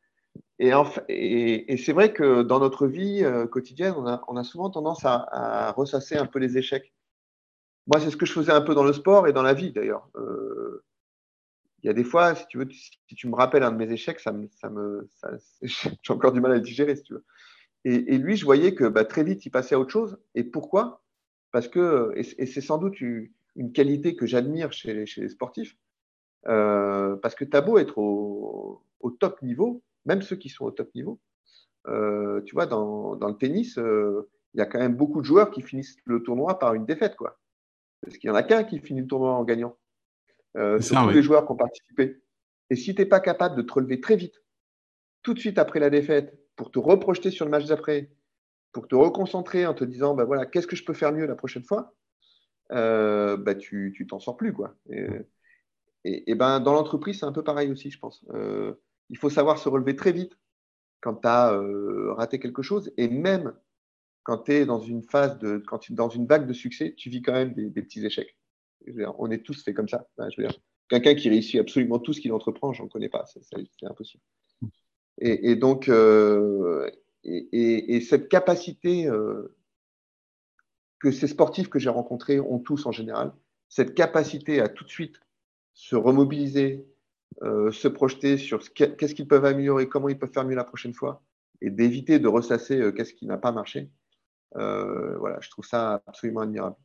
Et, c'est vrai que dans notre vie euh, quotidienne, on a, souvent tendance à, ressasser un peu les échecs. Moi, c'est ce que je faisais un peu dans le sport et dans la vie d'ailleurs. Euh, il y a des fois, si tu me rappelles un de mes échecs, (laughs) j'ai encore du mal à le digérer, si tu veux. Et, lui, je voyais que bah, très vite, il passait à autre chose. Et pourquoi? Parce que, et, c'est sans doute une qualité que j'admire chez, les sportifs, euh, parce que tu as beau être au, au, top niveau, même ceux qui sont au top niveau, euh, tu vois, dans, dans le tennis, euh, il y a quand même beaucoup de joueurs qui finissent le tournoi par une défaite, quoi. Parce qu'il n'y en a qu'un qui finit le tournoi en gagnant euh, sur tous les joueurs qui ont participé. Et si tu n'es pas capable de te relever très vite, tout de suite après la défaite, pour te reprojeter sur le match d'après, pour te reconcentrer en te disant bah voilà, qu'est-ce que je peux faire mieux la prochaine fois, bah, tu t'en sors plus. Quoi. Et, et, ben, dans l'entreprise, c'est un peu pareil aussi, je pense. Euh, il faut savoir se relever très vite quand tu as raté quelque chose. Et même quand tu es dans une phase de, quand tu, dans une vague de succès, tu vis quand même des, petits échecs. on est tous fait comme ça. quelqu'un qui réussit absolument tout ce qu'il entreprend, j'en connais pas. C'est impossible. Et, donc, et, cette capacité que ces sportifs que j'ai rencontrés ont tous en général, cette capacité à tout de suite se remobiliser, euh, se projeter sur qu'est-ce qu'ils peuvent améliorer, comment ils peuvent faire mieux la prochaine fois, et d'éviter de ressasser euh, qu'est-ce qui n'a pas marché. Euh, voilà, je trouve ça absolument admirable.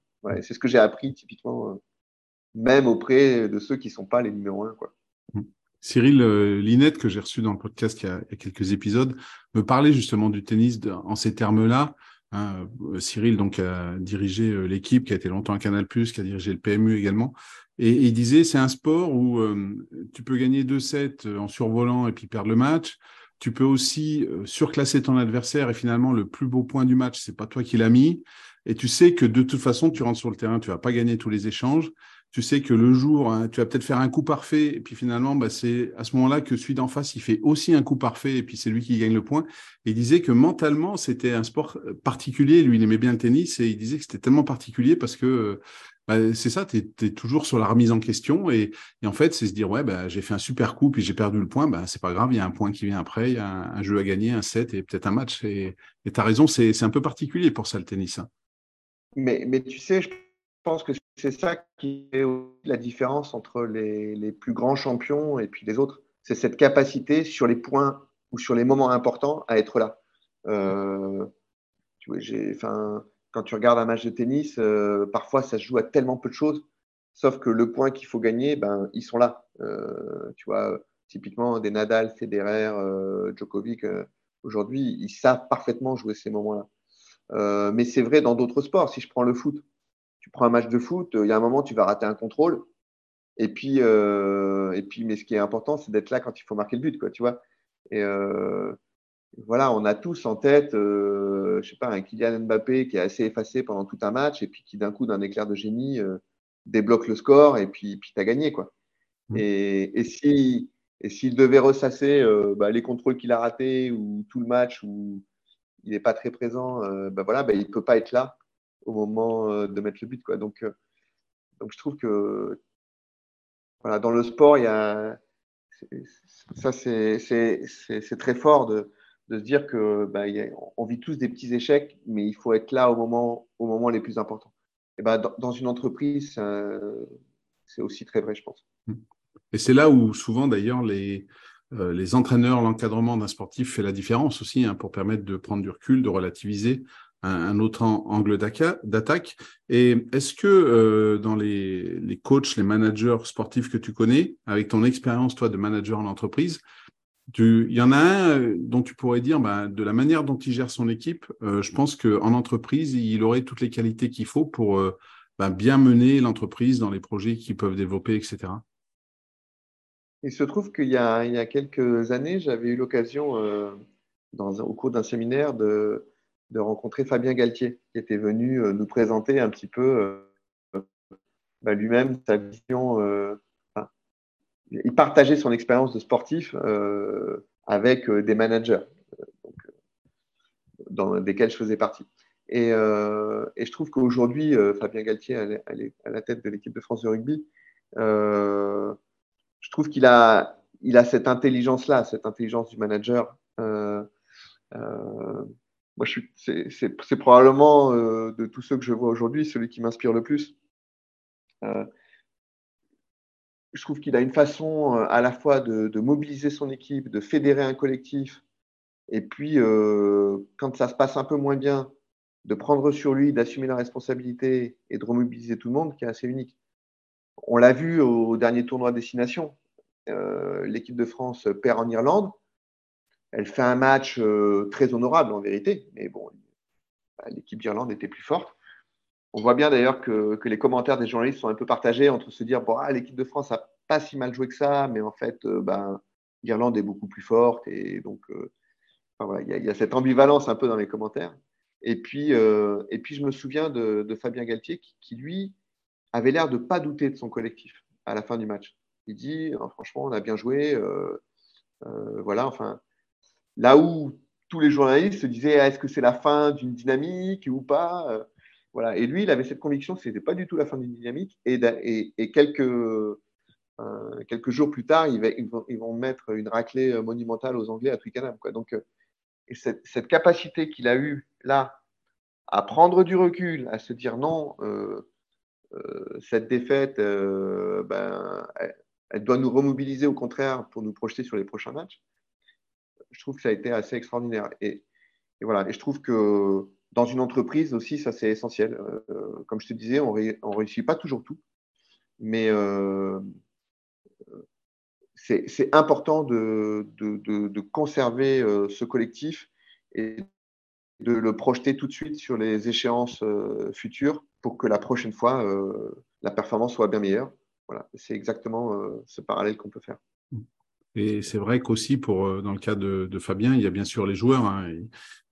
c'est ce que j'ai appris typiquement, même auprès de ceux qui ne sont pas les numéros un. Cyril Linette, que j'ai reçu dans le podcast il y, a, quelques épisodes, me parlait justement du tennis en ces termes-là. Hein, euh, Cyril donc a dirigé euh, l'équipe qui a été longtemps à Canal+, qui a dirigé le PMU également. Et, il disait, c'est un sport où euh, tu peux gagner 2-7 en survolant et puis perdre le match. Tu peux aussi surclasser ton adversaire et finalement le plus beau point du match, c'est pas toi qui l'as mis. Et tu sais que de toute façon, tu rentres sur le terrain, tu vas pas gagner tous les échanges tu sais que le jour, hein, tu vas peut-être faire un coup parfait, et puis finalement, bah, c'est à ce moment-là que celui d'en face, il fait aussi un coup parfait, et puis c'est lui qui gagne le point. il disait que mentalement, c'était un sport particulier. Lui, il aimait bien le tennis, et il disait que c'était tellement particulier parce que euh, bah, c'est ça, tu es, toujours sur la remise en question, et, en fait, c'est se dire, ouais, bah, j'ai fait un super coup, puis j'ai perdu le point, bah, c'est pas grave, il y a un point qui vient après, il y a un, jeu à gagner, un set, et peut-être un match. Et tu as raison, c'est un peu particulier pour ça, le tennis. Hein. Mais, mais tu sais, je pense que c'est ça qui est la différence entre les, plus grands champions et puis les autres. C'est cette capacité sur les points ou sur les moments importants à être là. Euh, tu vois, quand tu regardes un match de tennis, euh, parfois ça se joue à tellement peu de choses, sauf que le point qu'il faut gagner, ben, ils sont là. Euh, tu vois, typiquement des Nadal, Federer, Djokovic, aujourd'hui, ils savent parfaitement jouer ces moments-là. mais c'est vrai dans d'autres sports. Si je prends le foot, tu prends un match de foot, euh, il y a un moment, tu vas rater un contrôle. Et puis, euh, et puis mais ce qui est important, c'est d'être là quand il faut marquer le but, quoi, tu vois. Et euh, voilà, on a tous en tête, je sais pas, un Kylian Mbappé qui est assez effacé pendant tout un match et puis qui d'un coup, d'un éclair de génie, débloque le score et puis, puis tu as gagné, quoi. Mmh. Et, et si et s'il devait ressasser bah, les contrôles qu'il a ratés ou tout le match où il n'est pas très présent, bah, voilà, bah, il ne peut pas être là au moment euh, de mettre le but. Quoi. Donc, euh, donc je trouve que voilà, dans le sport, il y a, ça c'est très fort de, de, se dire que bah, on vit tous des petits échecs, mais il faut être là au moment, au moment les plus importants. Et bah, dans, une entreprise, c'est aussi très vrai, je pense. Et c'est là où souvent d'ailleurs les, euh, les entraîneurs, l'encadrement d'un sportif fait la différence aussi hein, pour permettre de prendre du recul, de relativiser un, autre angle d'attaque. Et est-ce que euh, dans les, coachs, les managers sportifs que tu connais, avec ton expérience, toi, de manager en entreprise, il y en a un euh, dont tu pourrais dire, bah, de la manière dont il gère son équipe, euh, je pense qu'en entreprise, il aurait toutes les qualités qu'il faut pour bah, bien mener l'entreprise dans les projets qu'ils peuvent développer, etc. Il se trouve qu'il y a quelques années, j'avais eu l'occasion, au cours d'un séminaire, de, de rencontrer Fabien Galtier, qui était venu euh, nous présenter un petit peu euh, bah, lui-même sa vision. Euh, il partageait son expérience de sportif avec des managers dans lesquels je faisais partie. Et, je trouve qu'aujourd'hui, Fabien Galtier, elle, est à la tête de l'équipe de France de rugby. je trouve qu'il a, il a cette intelligence-là, cette intelligence du manager moi, c'est probablement euh, de tous ceux que je vois aujourd'hui celui qui m'inspire le plus. Euh, je trouve qu'il a une façon euh, à la fois de, mobiliser son équipe, de fédérer un collectif, et puis quand ça se passe un peu moins bien, de prendre sur lui, d'assumer la responsabilité et de remobiliser tout le monde, qui est assez unique. On l'a vu au dernier tournoi destination. L'équipe de France perd en Irlande. Elle fait un match euh, très honorable en vérité, mais bon, bah, l'équipe d'Irlande était plus forte. On voit bien d'ailleurs que, les commentaires des journalistes sont un peu partagés entre se dire bon, ah, l'équipe de France n'a pas si mal joué que ça, mais en fait, ben, l'Irlande est beaucoup plus forte. Et donc, euh, il y, a cette ambivalence un peu dans les commentaires. Et puis, et puis je me souviens de, Fabien Galtier qui, lui, avait l'air de ne pas douter de son collectif à la fin du match. Il dit franchement, on a bien joué. voilà, enfin, là où tous les journalistes se disaient est-ce que c'est la fin d'une dynamique ou pas voilà. Et lui, il avait cette conviction que ce n'était pas du tout la fin d'une dynamique. Et, quelques, quelques jours plus tard, ils, vont, mettre une raclée monumentale aux Anglais à Twickenham. Donc, et cette, cette, capacité qu'il a eue là à prendre du recul, à se dire non, euh, cette défaite, euh, ben, elle, doit nous remobiliser au contraire pour nous projeter sur les prochains matchs. Je trouve que ça a été assez extraordinaire. Et, voilà. Et je trouve que dans une entreprise aussi, ça c'est essentiel. Euh, comme je te disais, on ne réussit pas toujours tout, mais c'est important de, conserver ce collectif et de le projeter tout de suite sur les échéances futures pour que la prochaine fois, euh, la performance soit bien meilleure. Voilà, c'est exactement euh, ce parallèle qu'on peut faire. Et c'est vrai qu'aussi, pour, euh, dans le cas de, Fabien, il y a bien sûr les joueurs, hein,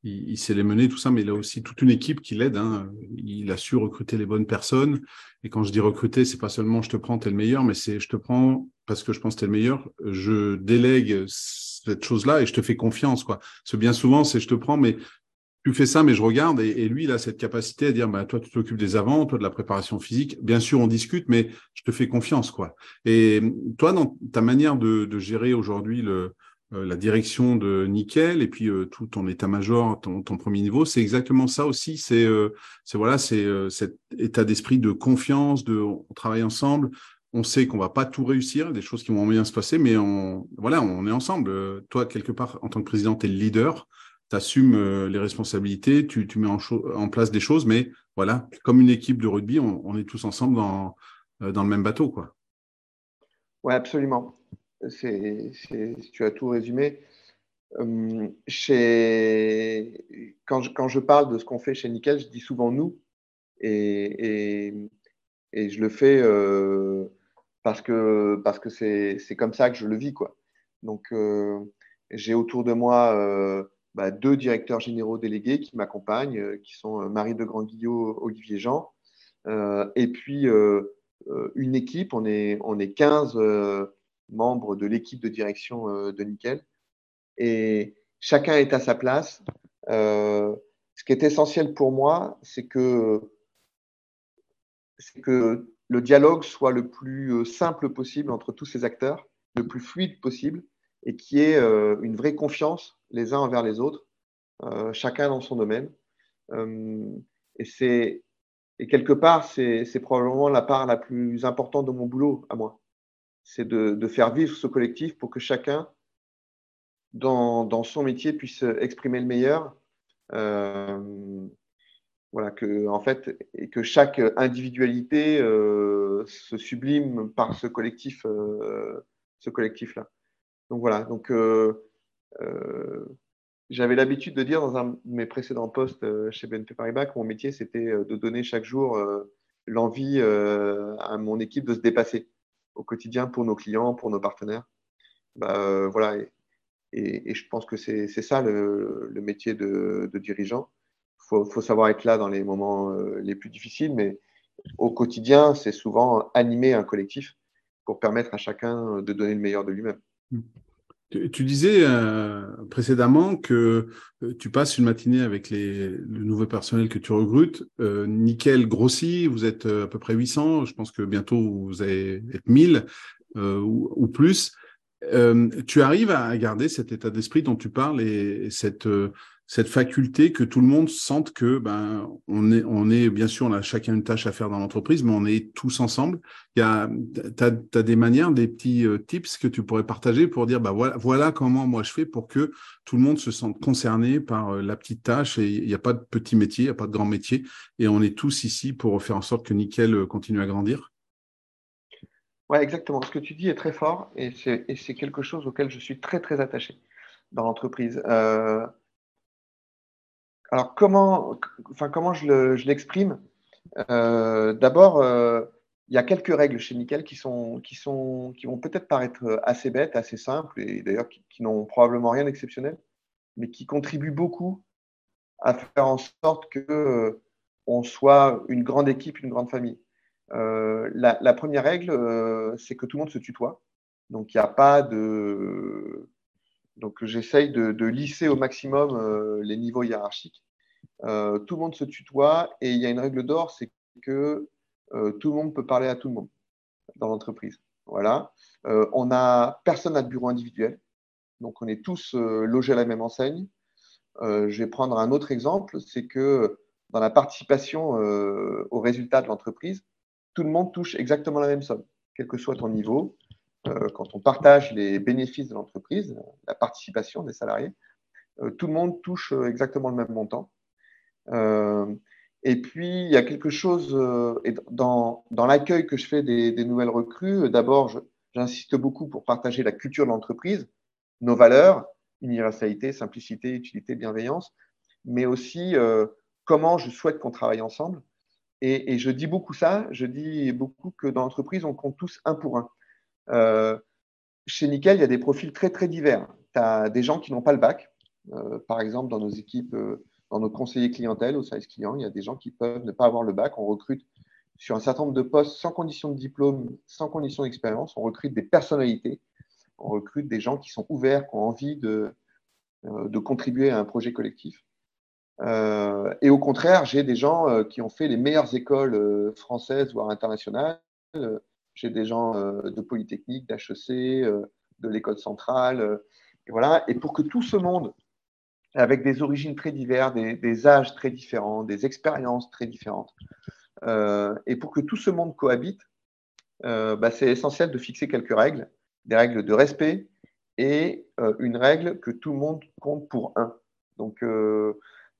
il, sait les mener, tout ça, mais il a aussi toute une équipe qui l'aide. Hein. Il a su recruter les bonnes personnes. Et quand je dis recruter, c'est pas seulement je te prends, tu es le meilleur, mais c'est je te prends parce que je pense que tu es le meilleur. Je délègue cette chose-là et je te fais confiance. Quoi. Bien souvent, c'est je te prends, mais tu fais ça, mais je regarde, et, lui, il a cette capacité à dire, bah, toi, tu t'occupes des avant, toi, de la préparation physique. Bien sûr, on discute, mais je te fais confiance, quoi. Et toi, dans ta manière de, gérer aujourd'hui le, euh, la direction de Nickel et puis euh, tout ton état-major, ton, premier niveau, c'est exactement ça aussi. C'est, euh, voilà, c'est cet état d'esprit de confiance, de on travaille ensemble. On sait qu'on va pas tout réussir, des choses qui vont bien se passer, mais on, voilà, on est ensemble. Toi, quelque part, en tant que président, tu es le leader tu assumes euh, les responsabilités, tu, mets en, place des choses, mais voilà, comme une équipe de rugby, on, est tous ensemble dans, euh, dans le même bateau. Quoi. Oui, absolument. C'est, tu as tout résumé. Hum, chez, quand, je, quand je parle de ce qu'on fait chez Nickel, je dis souvent nous, et, et, je le fais euh, parce que parce que c'est, comme ça que je le vis. Quoi. Donc, j'ai autour de moi bah, deux directeurs généraux délégués qui m'accompagnent, euh, qui sont euh, Marie de Grandguillot, Olivier Jean, euh, et puis une équipe, on est, on est 15 membres de l'équipe de direction de Nickel, et chacun est à sa place. ce qui est essentiel pour moi, c'est que, que le dialogue soit le plus simple possible entre tous ces acteurs, le plus fluide possible, et qui ait une vraie confiance les uns envers les autres, euh, chacun dans son domaine. Euh, et quelque part, c'est probablement la part la plus importante de mon boulot à moi. C'est de, faire vivre ce collectif pour que chacun, dans, son métier, puisse exprimer le meilleur. Euh, voilà, que, en fait, et que chaque individualité se sublime par ce collectif, ce collectif-là. Donc voilà, donc euh, j'avais l'habitude de dire dans un de mes précédents postes euh, chez BNP Paribas que mon métier, c'était euh, de donner chaque jour l'envie à mon équipe de se dépasser au quotidien pour nos clients, pour nos partenaires. Bah, voilà, et, je pense que c'est ça le, métier de, dirigeant. Il faut, savoir être là dans les moments les plus difficiles, mais au quotidien, c'est souvent animer un collectif pour permettre à chacun de donner le meilleur de lui-même. Tu, disais euh, précédemment que euh, tu passes une matinée avec les, le nouveau personnel que tu recrutes. Euh, nickel grossit, vous êtes à peu près 800. Je pense que bientôt vous allez être 1000 ou, plus. tu arrives à garder cet état d'esprit dont tu parles et cette, cette faculté que tout le monde sente que ben on est on est bien sûr on a chacun une tâche à faire dans l'entreprise mais on est tous ensemble il y a tu as, des manières des petits euh, tips que tu pourrais partager pour dire bah voilà voilà comment moi je fais pour que tout le monde se sente concerné par euh, la petite tâche et il n'y a pas de petit métier il n'y a pas de grand métier et on est tous ici pour faire en sorte que Nickel euh, continue à grandir Ouais, exactement. Ce que tu dis est très fort et c'est quelque chose auquel je suis très, très attaché dans l'entreprise. Alors, comment, comment je l'exprime? Euh, D'abord, euh, il y a quelques règles chez Nickel qui, sont, qui, sont, qui vont peut-être paraître assez bêtes, assez simples, et d'ailleurs qui, n'ont probablement rien d'exceptionnel, mais qui contribuent beaucoup à faire en sorte que euh, on soit une grande équipe, une grande famille. La, la, première règle, c'est que tout le monde se tutoie. Donc, il n'y a pas de Donc, j'essaye de, lisser au maximum les niveaux hiérarchiques. tout le monde se tutoie et il y a une règle d'or, c'est que tout le monde peut parler à tout le monde dans l'entreprise. Voilà. on a personne n'a de bureau individuel, donc on est tous logés à la même enseigne. je vais prendre un autre exemple, c'est que dans la participation aux résultats de l'entreprise, tout le monde touche exactement la même somme, quel que soit ton niveau. Euh, quand on partage les bénéfices de l'entreprise, la participation des salariés, euh, tout le monde touche euh, exactement le même montant. et puis, il y a quelque chose dans, dans l'accueil que je fais des, nouvelles recrues. D'abord, j'insiste beaucoup pour partager la culture de l'entreprise, nos valeurs, universalité, simplicité, utilité, bienveillance, mais aussi comment je souhaite qu'on travaille ensemble et, je dis beaucoup ça, je dis beaucoup que dans l'entreprise, on compte tous un pour un. Euh, chez Nickel, il y a des profils très, très divers. Tu as des gens qui n'ont pas le bac. Euh, par exemple, dans nos équipes, euh, dans nos conseillers clientèle, au service client, il y a des gens qui peuvent ne pas avoir le bac. On recrute sur un certain nombre de postes sans condition de diplôme, sans condition d'expérience. On recrute des personnalités. On recrute des gens qui sont ouverts, qui ont envie de, contribuer à un projet collectif. Et au contraire, j'ai des gens qui ont fait les meilleures écoles françaises, voire internationales. J'ai des gens de Polytechnique, d'HEC, de l'école centrale. et voilà. Et pour que tout ce monde, avec des origines très diverses, des, âges très différents, des expériences très différentes, et pour que tout ce monde cohabite, bah, c'est essentiel de fixer quelques règles, des règles de respect et une règle que tout le monde compte pour un. Donc,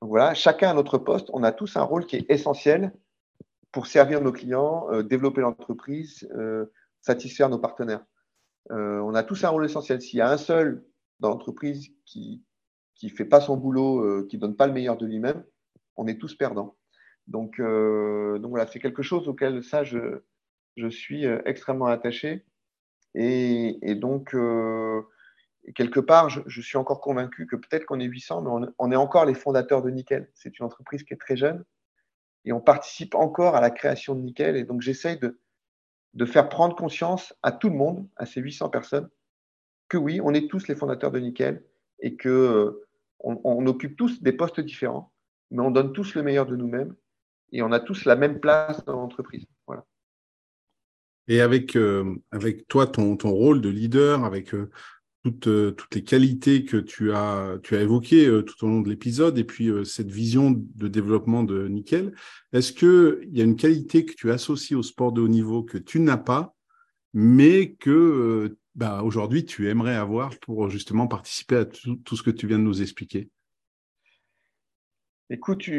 voilà, chacun à notre poste, on a tous un rôle qui est essentiel pour servir nos clients, euh, développer l'entreprise, euh, satisfaire nos partenaires. Euh, on a tous un rôle essentiel. S'il y a un seul dans l'entreprise qui ne fait pas son boulot, qui ne donne pas le meilleur de lui-même, on est tous perdants. Donc, donc voilà, c'est quelque chose auquel je, je suis extrêmement attaché. Et, et donc, quelque part, je, suis encore convaincu que peut-être qu'on est 800, mais on, est encore les fondateurs de Nickel. C'est une entreprise qui est très jeune et on participe encore à la création de Nickel. Et donc, j'essaye de, de faire prendre conscience à tout le monde, à ces 800 personnes, que oui, on est tous les fondateurs de Nickel et que euh, on, occupe tous des postes différents, mais on donne tous le meilleur de nous-mêmes et on a tous la même place dans l'entreprise. Voilà. Et avec, euh, avec toi, ton, ton, rôle de leader, avec euh, toutes, euh, toutes les qualités que tu as, tu as évoquées euh, tout au long de l'épisode et puis euh, cette vision de développement de Nickel. Est-ce qu'il y a une qualité que tu associes au sport de haut niveau que tu n'as pas, mais que bah, aujourd'hui tu aimerais avoir pour justement participer à tout, ce que tu viens de nous expliquer? Écoute,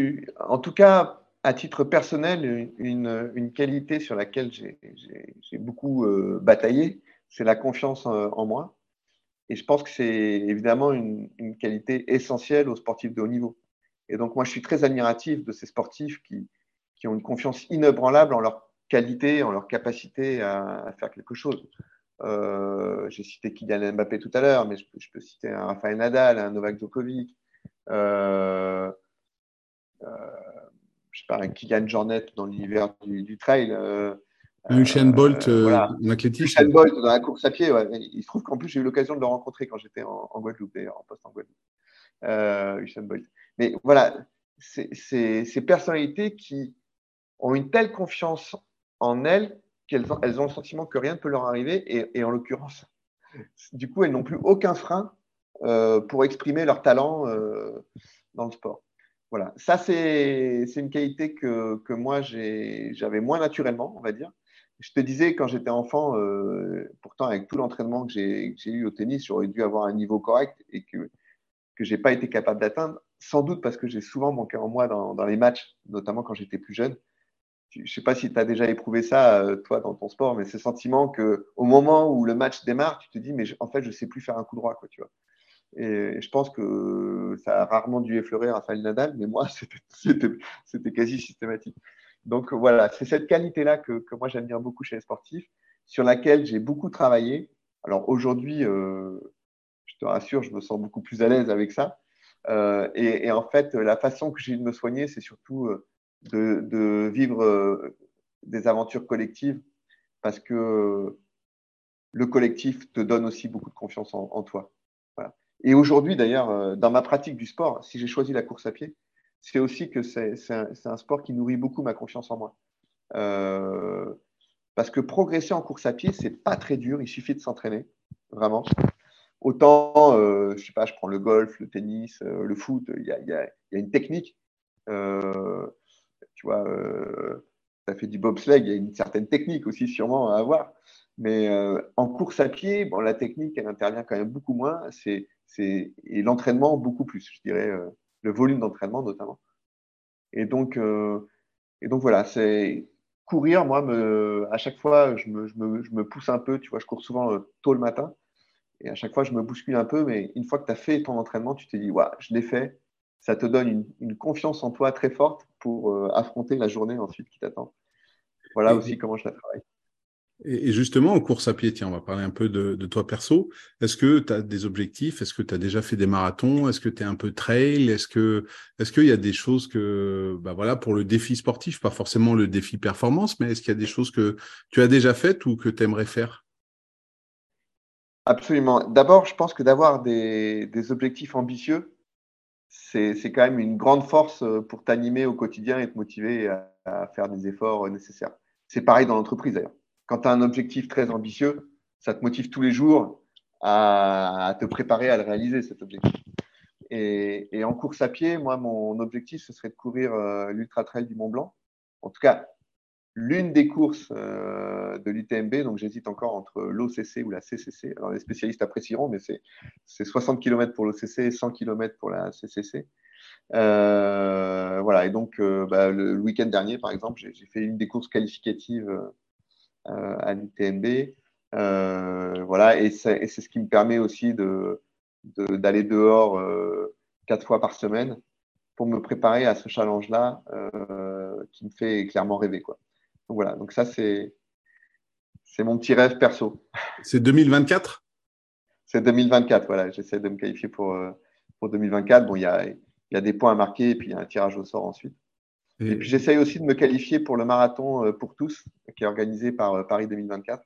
en tout cas, à titre personnel, une qualité sur laquelle j'ai beaucoup bataillé, c'est la confiance en moi. Et je pense que c'est évidemment une, qualité essentielle aux sportifs de haut niveau. Et donc, moi, je suis très admiratif de ces sportifs qui, qui ont une confiance inébranlable en leur qualité, en leur capacité à, faire quelque chose. Euh, J'ai cité Kylian Mbappé tout à l'heure, mais je, peux citer un Rafael Nadal, un Novak Djokovic, euh, euh, je sais pas, un Kylian Jornet dans l'univers du, du, trail. Euh, Usain Bolt euh, en athlétisme. Usain Bolt dans la course à pied. Ouais. Il se trouve qu'en plus, j'ai eu l'occasion de le rencontrer quand j'étais en, Guadeloupe, d'ailleurs, en poste en Guadeloupe. Euh, Usain Bolt. Mais voilà, ces personnalités qui ont une telle confiance en elles qu'elles ont, elles ont le sentiment que rien ne peut leur arriver. Et, et en l'occurrence, du coup, elles n'ont plus aucun frein euh, pour exprimer leur talent euh, dans le sport. Voilà, ça c'est une qualité que, que moi j'avais moins naturellement, on va dire je te disais, quand j'étais enfant, euh, pourtant avec tout l'entraînement que j'ai eu au tennis, j'aurais dû avoir un niveau correct et que que j'ai pas été capable d'atteindre, sans doute parce que j'ai souvent manqué en moi dans, les matchs, notamment quand j'étais plus jeune. Je sais pas si tu as déjà éprouvé ça, euh, toi, dans ton sport, mais ce sentiment que au moment où le match démarre, tu te dis, mais en fait, je sais plus faire un coup droit, quoi, tu vois. Et je pense que ça a rarement dû effleurer Rafael Nadal, mais moi, (laughs) c'était quasi systématique. Donc voilà, c'est cette qualité-là que, que, moi bien beaucoup chez les sportifs, sur laquelle j'ai beaucoup travaillé. Alors aujourd'hui, euh, je te rassure, je me sens beaucoup plus à l'aise avec ça. Euh, et, en fait, la façon que j'ai de me soigner, c'est surtout euh, de, vivre euh, des aventures collectives, parce que le collectif te donne aussi beaucoup de confiance en, toi. Et aujourd'hui, d'ailleurs, dans ma pratique du sport, si j'ai choisi la course à pied, c'est aussi que c'est un, sport qui nourrit beaucoup ma confiance en moi. parce que progresser en course à pied, c'est pas très dur, il suffit de s'entraîner, vraiment. Autant, euh, je sais pas, je prends le golf, le tennis, euh, le foot, il y a, une technique. Euh, tu vois, tu as fait du bobsleigh, il y a une certaine technique aussi sûrement à avoir. Mais en course à pied, bon, la technique, elle intervient quand même beaucoup moins. C'est, et l'entraînement beaucoup plus, je dirais, le volume d'entraînement notamment. Et donc, et donc voilà, c'est courir, moi, me, à chaque fois, je me, je, me, je me, pousse un peu. Tu vois, je cours souvent tôt le matin. Et à chaque fois, je me bouscule un peu, mais une fois que tu as fait ton entraînement, tu te dis, ouais, je l'ai fait. Ça te donne une, confiance en toi très forte pour euh, affronter la journée ensuite qui t'attend. Voilà aussi comment je la travaille. Et justement, en course à pied, tiens, on va parler un peu de, toi perso. Est-ce que tu as des objectifs? Est-ce que tu as déjà fait des marathons? Est-ce que tu es un peu trail? Est-ce que est-ce qu'il y a des choses que bah voilà pour le défi sportif, pas forcément le défi performance, mais est-ce qu'il y a des choses que tu as déjà faites ou que tu aimerais faire? Absolument. D'abord, je pense que d'avoir des, objectifs ambitieux, c'est quand même une grande force euh, pour t'animer au quotidien et te motiver à, faire des efforts euh, nécessaires. C'est pareil dans l'entreprise d'ailleurs. Quand tu as un objectif très ambitieux, ça te motive tous les jours à, te préparer à le réaliser, cet objectif. Et, en course à pied, moi, mon objectif, ce serait de courir euh, l'Ultra Trail du Mont Blanc. En tout cas, l'une des courses euh, de l'UTMB, donc j'hésite encore entre l'OCC ou la CCC. Alors les spécialistes apprécieront, mais c'est 60 km pour l'OCC et 100 km pour la CCC. Euh, voilà, et donc bah, le, week-end dernier, par exemple, j'ai fait une des courses qualificatives à l'UTMB. voilà, et c'est ce qui me permet aussi d'aller de, dehors quatre fois par semaine pour me préparer à ce challenge-là qui me fait clairement rêver. Quoi. Donc voilà, donc ça c'est mon petit rêve perso. C'est 2024 C'est 2024, voilà. J'essaie de me qualifier pour, euh, pour 2024. Bon, il y a, y a des points à marquer et puis il y a un tirage au sort ensuite. Et, puis j'essaye aussi de me qualifier pour le marathon euh, pour tous, qui est organisé par euh, Paris 2024.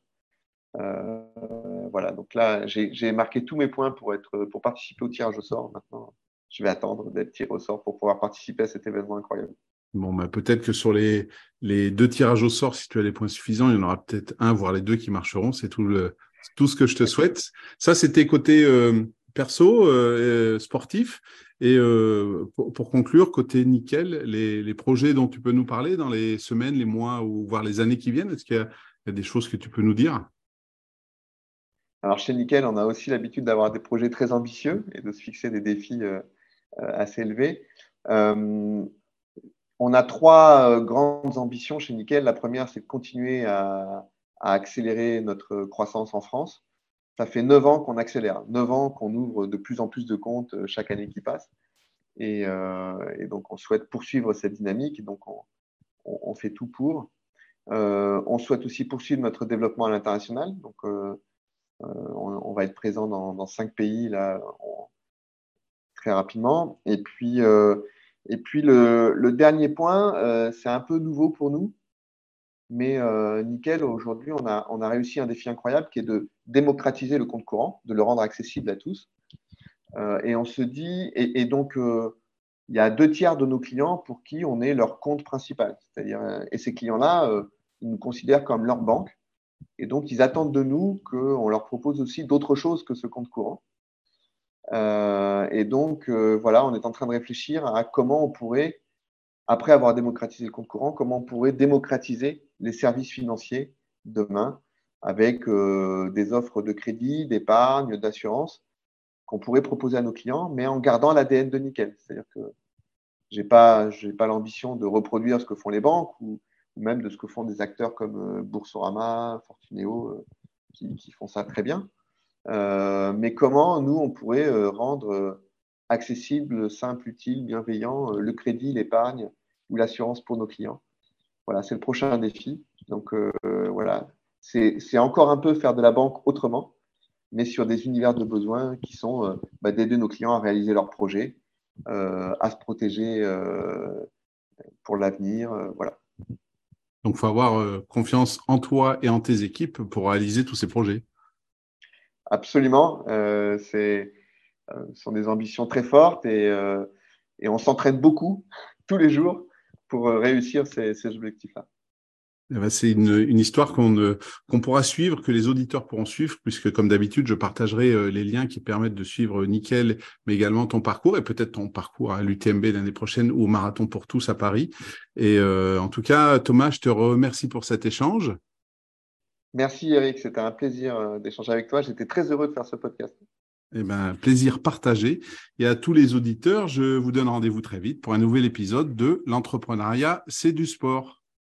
voilà, donc là, j'ai marqué tous mes points pour, être, pour participer au tirage au sort. Maintenant, je vais attendre d'être tiré au sort pour pouvoir participer à cet événement incroyable. Bon, bah, peut-être que sur les, les deux tirages au sort, si tu as les points suffisants, il y en aura peut-être un, voire les deux qui marcheront. C'est tout, le, tout ce que je te souhaite. Ça, c'était côté euh, perso, euh, sportif. Et euh, pour, conclure, côté nickel, les, projets dont tu peux nous parler dans les semaines, les mois ou voire les années qui viennent, est-ce qu'il y, a des choses que tu peux nous dire? Alors, chez Nickel, on a aussi l'habitude d'avoir des projets très ambitieux et de se fixer des défis assez élevés. On a trois euh, grandes ambitions chez Nickel. La première, c'est de continuer à, accélérer notre croissance en France. Ça fait neuf ans qu'on accélère, neuf ans qu'on ouvre de plus en plus de comptes euh, chaque année qui passe. Et, euh, donc, on souhaite poursuivre cette dynamique. Donc, on, fait tout pour. on souhaite aussi poursuivre notre développement à l'international. Donc, on, va être présent dans, cinq pays là, très rapidement. Et puis, et puis le, dernier point, euh, c'est un peu nouveau pour nous, mais euh, nickel, aujourd'hui, on a, réussi un défi incroyable qui est de démocratiser le compte courant, de le rendre accessible à tous. Euh, et on se dit, et, donc, il y a deux tiers de nos clients pour qui on est leur compte principal. C'est-à-dire, et ces clients-là, ils nous considèrent comme leur banque. Et donc, ils attendent de nous qu'on leur propose aussi d'autres choses que ce compte courant. Euh, et donc, euh, voilà, on est en train de réfléchir à comment on pourrait, après avoir démocratisé le compte courant, comment on pourrait démocratiser les services financiers demain avec euh, des offres de crédit, d'épargne, d'assurance qu'on pourrait proposer à nos clients, mais en gardant l'ADN de Nickel? C'est-à-dire que je n'ai pas, pas l'ambition de reproduire ce que font les banques ou, même de ce que font des acteurs comme Boursorama, Fortuneo, qui, qui, font ça très bien. Euh, mais comment nous, on pourrait euh, rendre euh, accessible, simple, utile, bienveillant le crédit, l'épargne ou l'assurance pour nos clients. Voilà, c'est le prochain défi. Donc voilà, c'est encore un peu faire de la banque autrement, mais sur des univers de besoins qui sont bah, d'aider nos clients à réaliser leurs projets, à se protéger pour l'avenir. voilà. Donc, il faut avoir confiance en toi et en tes équipes pour réaliser tous ces projets. Absolument. Euh, ce sont des ambitions très fortes et, et on s'entraîne beaucoup (laughs) tous les jours pour réussir ces, ces objectifs-là. Eh ben, c'est une, histoire qu'on qu'on pourra suivre, que les auditeurs pourront suivre, puisque comme d'habitude, je partagerai euh, les liens qui permettent de suivre Nickel, mais également ton parcours et peut-être ton parcours à l'UTMB l'année prochaine ou au Marathon pour tous à Paris. Et euh, en tout cas, Thomas, je te remercie pour cet échange. Merci Eric, c'était un plaisir euh, d'échanger avec toi. J'étais très heureux de faire ce podcast. Eh ben, plaisir partagé. Et à tous les auditeurs, je vous donne rendez-vous très vite pour un nouvel épisode de L'entrepreneuriat, c'est du sport.